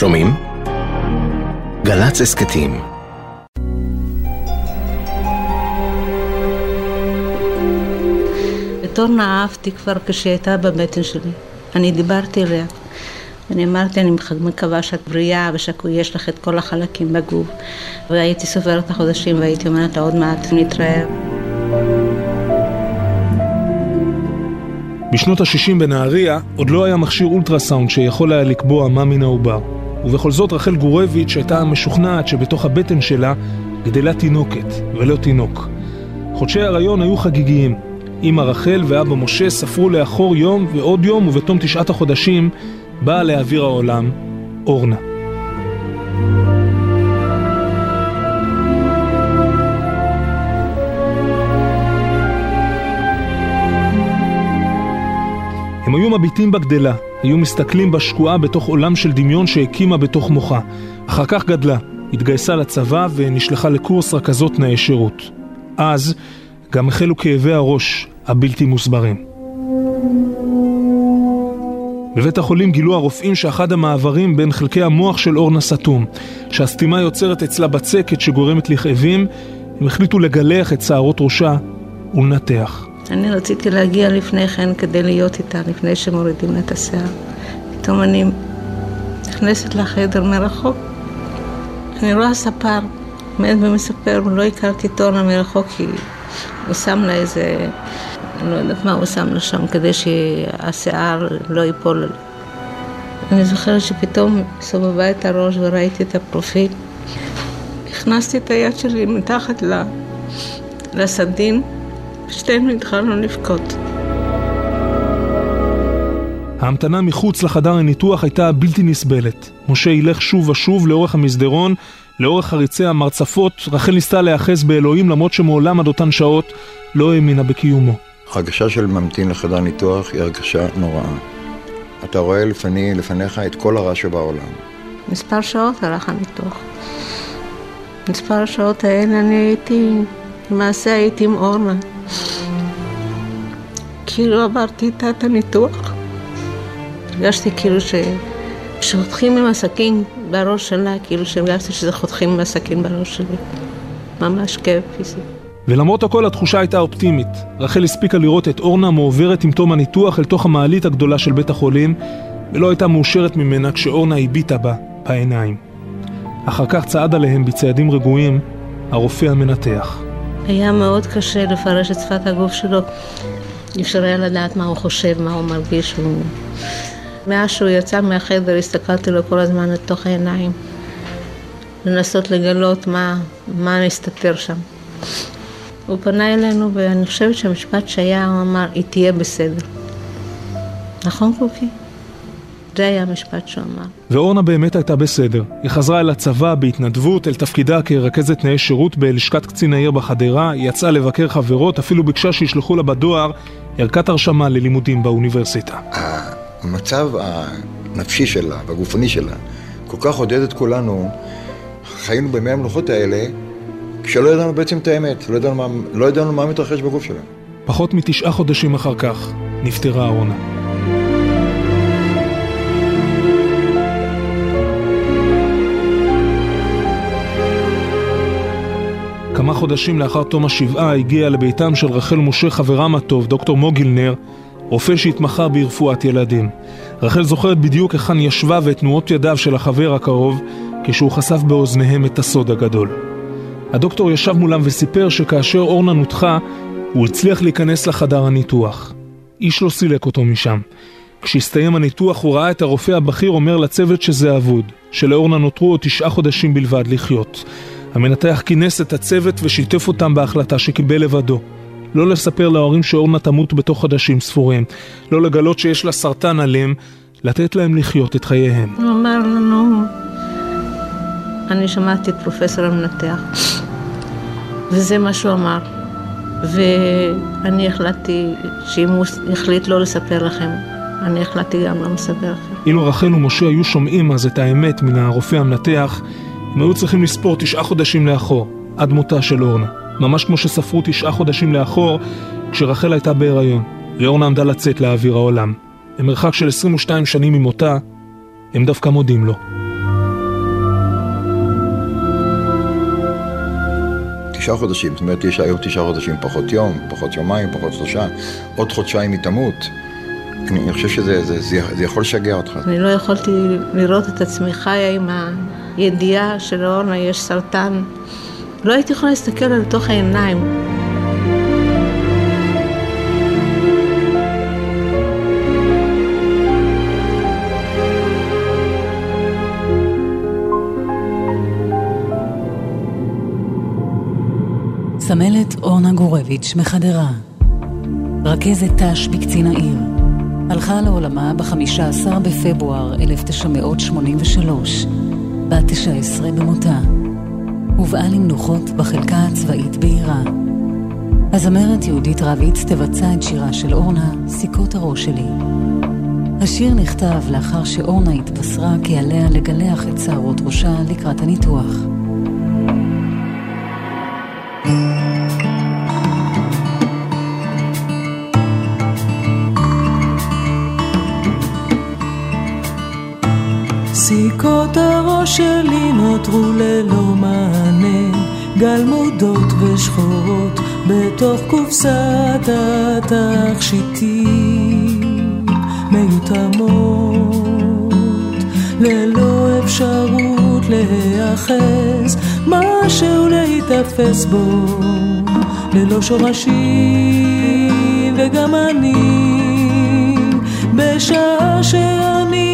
שומעים? גל"צ הסכתים את אורנה אהבתי כבר כשהייתה בבטן שלי. אני דיברתי אליה. אני אמרתי, אני מקווה שאת בריאה ושיש לך את כל החלקים בגוף. והייתי סופרת את החודשים והייתי אומרת לה, עוד מעט נתראה. בשנות ה-60 בנהריה עוד לא היה מכשיר אולטרסאונד שיכול היה לקבוע מה מן העובר. ובכל זאת רחל גורביץ' הייתה משוכנעת שבתוך הבטן שלה גדלה תינוקת, ולא תינוק. חודשי ההריון היו חגיגיים. אמא רחל ואבא משה ספרו לאחור יום ועוד יום, ובתום תשעת החודשים באה לאוויר העולם אורנה. מביטים בגדלה, היו מסתכלים בשקועה בתוך עולם של דמיון שהקימה בתוך מוחה. אחר כך גדלה, התגייסה לצבא ונשלחה לקורס רכזות תנאי שירות. אז גם החלו כאבי הראש הבלתי מוסברים. בבית החולים גילו הרופאים שאחד המעברים בין חלקי המוח של אורנה סתום, שהסתימה יוצרת אצלה בצקת שגורמת לכאבים, הם החליטו לגלח את שערות ראשה ולנתח. אני רציתי להגיע לפני כן כדי להיות איתה, לפני שמורידים את השיער. פתאום אני נכנסת לחדר מרחוק, אני רואה ספר, עומד ומספר, לא הכרתי את מרחוק כי הוא שם לה איזה, לא יודעת מה הוא שם לה שם, כדי שהשיער לא ייפול. אני זוכרת שפתאום סובבה את הראש וראיתי את הפרופיל. הכנסתי את היד שלי מתחת לסדין. שתינו התחלנו לבכות. ההמתנה מחוץ לחדר הניתוח הייתה בלתי נסבלת. משה ילך שוב ושוב לאורך המסדרון, לאורך חריצי המרצפות, רחל ניסתה להיאחז באלוהים למרות שמעולם עד אותן שעות לא האמינה בקיומו. הרגשה של ממתין לחדר ניתוח היא הרגשה נוראה. אתה רואה לפני, לפניך את כל הרע שבעולם. מספר שעות הלך הניתוח. מספר השעות האלה אני הייתי, למעשה הייתי עם אורנה. כאילו עברתי איתה את הניתוח. הרגשתי כאילו ש... שחותכים עם הסכין בראש שלה, כאילו שהרגשתי שזה חותכים עם הסכין בראש שלי. ממש כאב פיזי. ולמרות הכל התחושה הייתה אופטימית. רחל הספיקה לראות את אורנה מעוברת עם תום הניתוח אל תוך המעלית הגדולה של בית החולים, ולא הייתה מאושרת ממנה כשאורנה הביטה בה בעיניים. אחר כך צעד עליהם בצעדים רגועים הרופא המנתח. היה מאוד קשה לפרש את שפת הגוף שלו. אי אפשר היה לדעת מה הוא חושב, מה הוא מרגיש. הוא... מאז שהוא יצא מהחדר הסתכלתי לו כל הזמן לתוך העיניים. לנסות לגלות מה, מה מסתתר שם. הוא פנה אלינו ואני חושבת שהמשפט שהיה, הוא אמר, היא תהיה בסדר. נכון קוקי? זה היה המשפט שהוא אמר. ואורנה באמת הייתה בסדר. היא חזרה אל הצבא בהתנדבות, אל תפקידה כרכזת תנאי שירות בלשכת קצין העיר בחדרה, היא יצאה לבקר חברות, אפילו ביקשה שישלחו לה בדואר ערכת הרשמה ללימודים באוניברסיטה. המצב הנפשי שלה והגופני שלה כל כך עודד את כולנו, חיינו בימי המלוכות האלה, כשלא ידענו בעצם את האמת, לא ידענו מה, לא ידענו מה מתרחש בגוף שלה. פחות מתשעה חודשים אחר כך נפטרה אורנה. כמה חודשים לאחר תום השבעה הגיע לביתם של רחל משה חברם הטוב, דוקטור מוגילנר, רופא שהתמחה ברפואת ילדים. רחל זוכרת בדיוק היכן ישבה ואת תנועות ידיו של החבר הקרוב כשהוא חשף באוזניהם את הסוד הגדול. הדוקטור ישב מולם וסיפר שכאשר אורנה נותחה, הוא הצליח להיכנס לחדר הניתוח. איש לא סילק אותו משם. כשהסתיים הניתוח הוא ראה את הרופא הבכיר אומר לצוות שזה אבוד, שלאורנה נותרו עוד תשעה חודשים בלבד לחיות. המנתח כינס את הצוות ושיתף אותם בהחלטה שקיבל לבדו. לא לספר להורים שאורנה תמות בתוך חודשים ספורים, לא לגלות שיש לה סרטן אלים, לתת להם לחיות את חייהם. הוא אמר לנו, אני שמעתי את פרופסור המנתח, וזה מה שהוא אמר. ואני החלטתי שאם הוא החליט לא לספר לכם, אני החלטתי גם לא לספר לכם. אילו רחל ומשה היו שומעים אז את האמת מן הרופא המנתח, הם היו צריכים לספור תשעה חודשים לאחור, עד מותה של אורנה. ממש כמו שספרו תשעה חודשים לאחור כשרחל הייתה בהיריון, ואורנה עמדה לצאת לאוויר העולם. במרחק של 22 שנים ממותה, הם דווקא מודים לו. תשעה חודשים, זאת אומרת, יש היום תשעה חודשים, פחות יום, פחות יומיים, פחות שלושה, עוד חודשיים היא תמות. אני חושב שזה זה, זה, זה יכול לשגע אותך. אני לא יכולתי לראות את עצמי חיה עם ה... הידיעה שלאורנה יש סרטן. לא הייתי יכולה להסתכל על תוך העיניים. סמלת אורנה גורביץ' מחדרה, רכזת ת"ש בקצין העיר, הלכה לעולמה ב-15 בפברואר 1983, בת 19 במותה. הובאה למנוחות בחלקה הצבאית בעירה. הזמרת יהודית רביץ תבצע את שירה של אורנה, סיכות הראש שלי. השיר נכתב לאחר שאורנה התבשרה כי עליה לגלח את שערות ראשה לקראת הניתוח. סיכות הראש שלי נותרו ללא מענה, גלמודות ושחורות בתוך קופסת התכשיטים מיותמות, ללא אפשרות להיאחז, משהו להיתפס בו, ללא שורשים וגם אני, בשעה שאני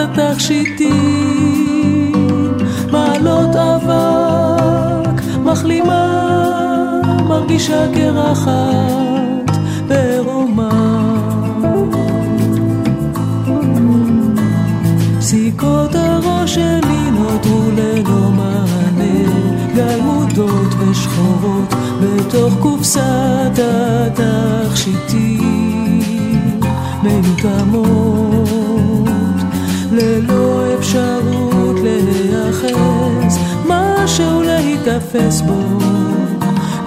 התכשיטים, מעלות אבק, מחלימה, מרגישה קרחת בעירומה. סיכות הראש שלי נותרו ללא מענה, גלמודות ושחורות בתוך קופסת התכשיטים. מיותמות, להיתפס בו,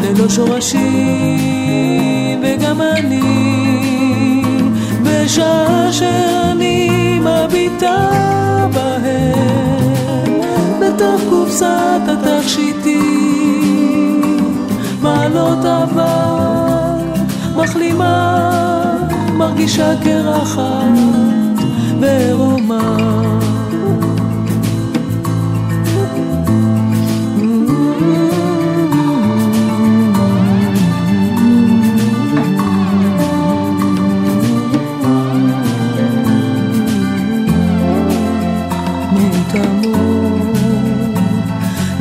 ללא שורשים וגם אני, בשעה שאני מביטה בהם, בתוך קופסת התכשיטים, מעלות אבק, מחלימה מרגישה קרחת בעירומה.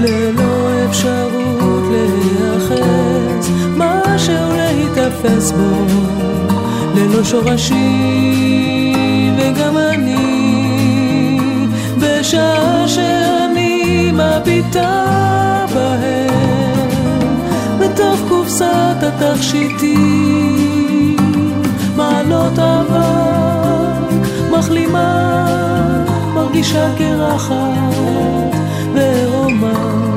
ללא אפשרות להיאחז, משהו להיתפס בו. ללא שורשים וגם אני בשעה שאני מביטה בהם בתוך קופסת התכשיטים מעלות אבק מחלימה מרגישה קרחת mão.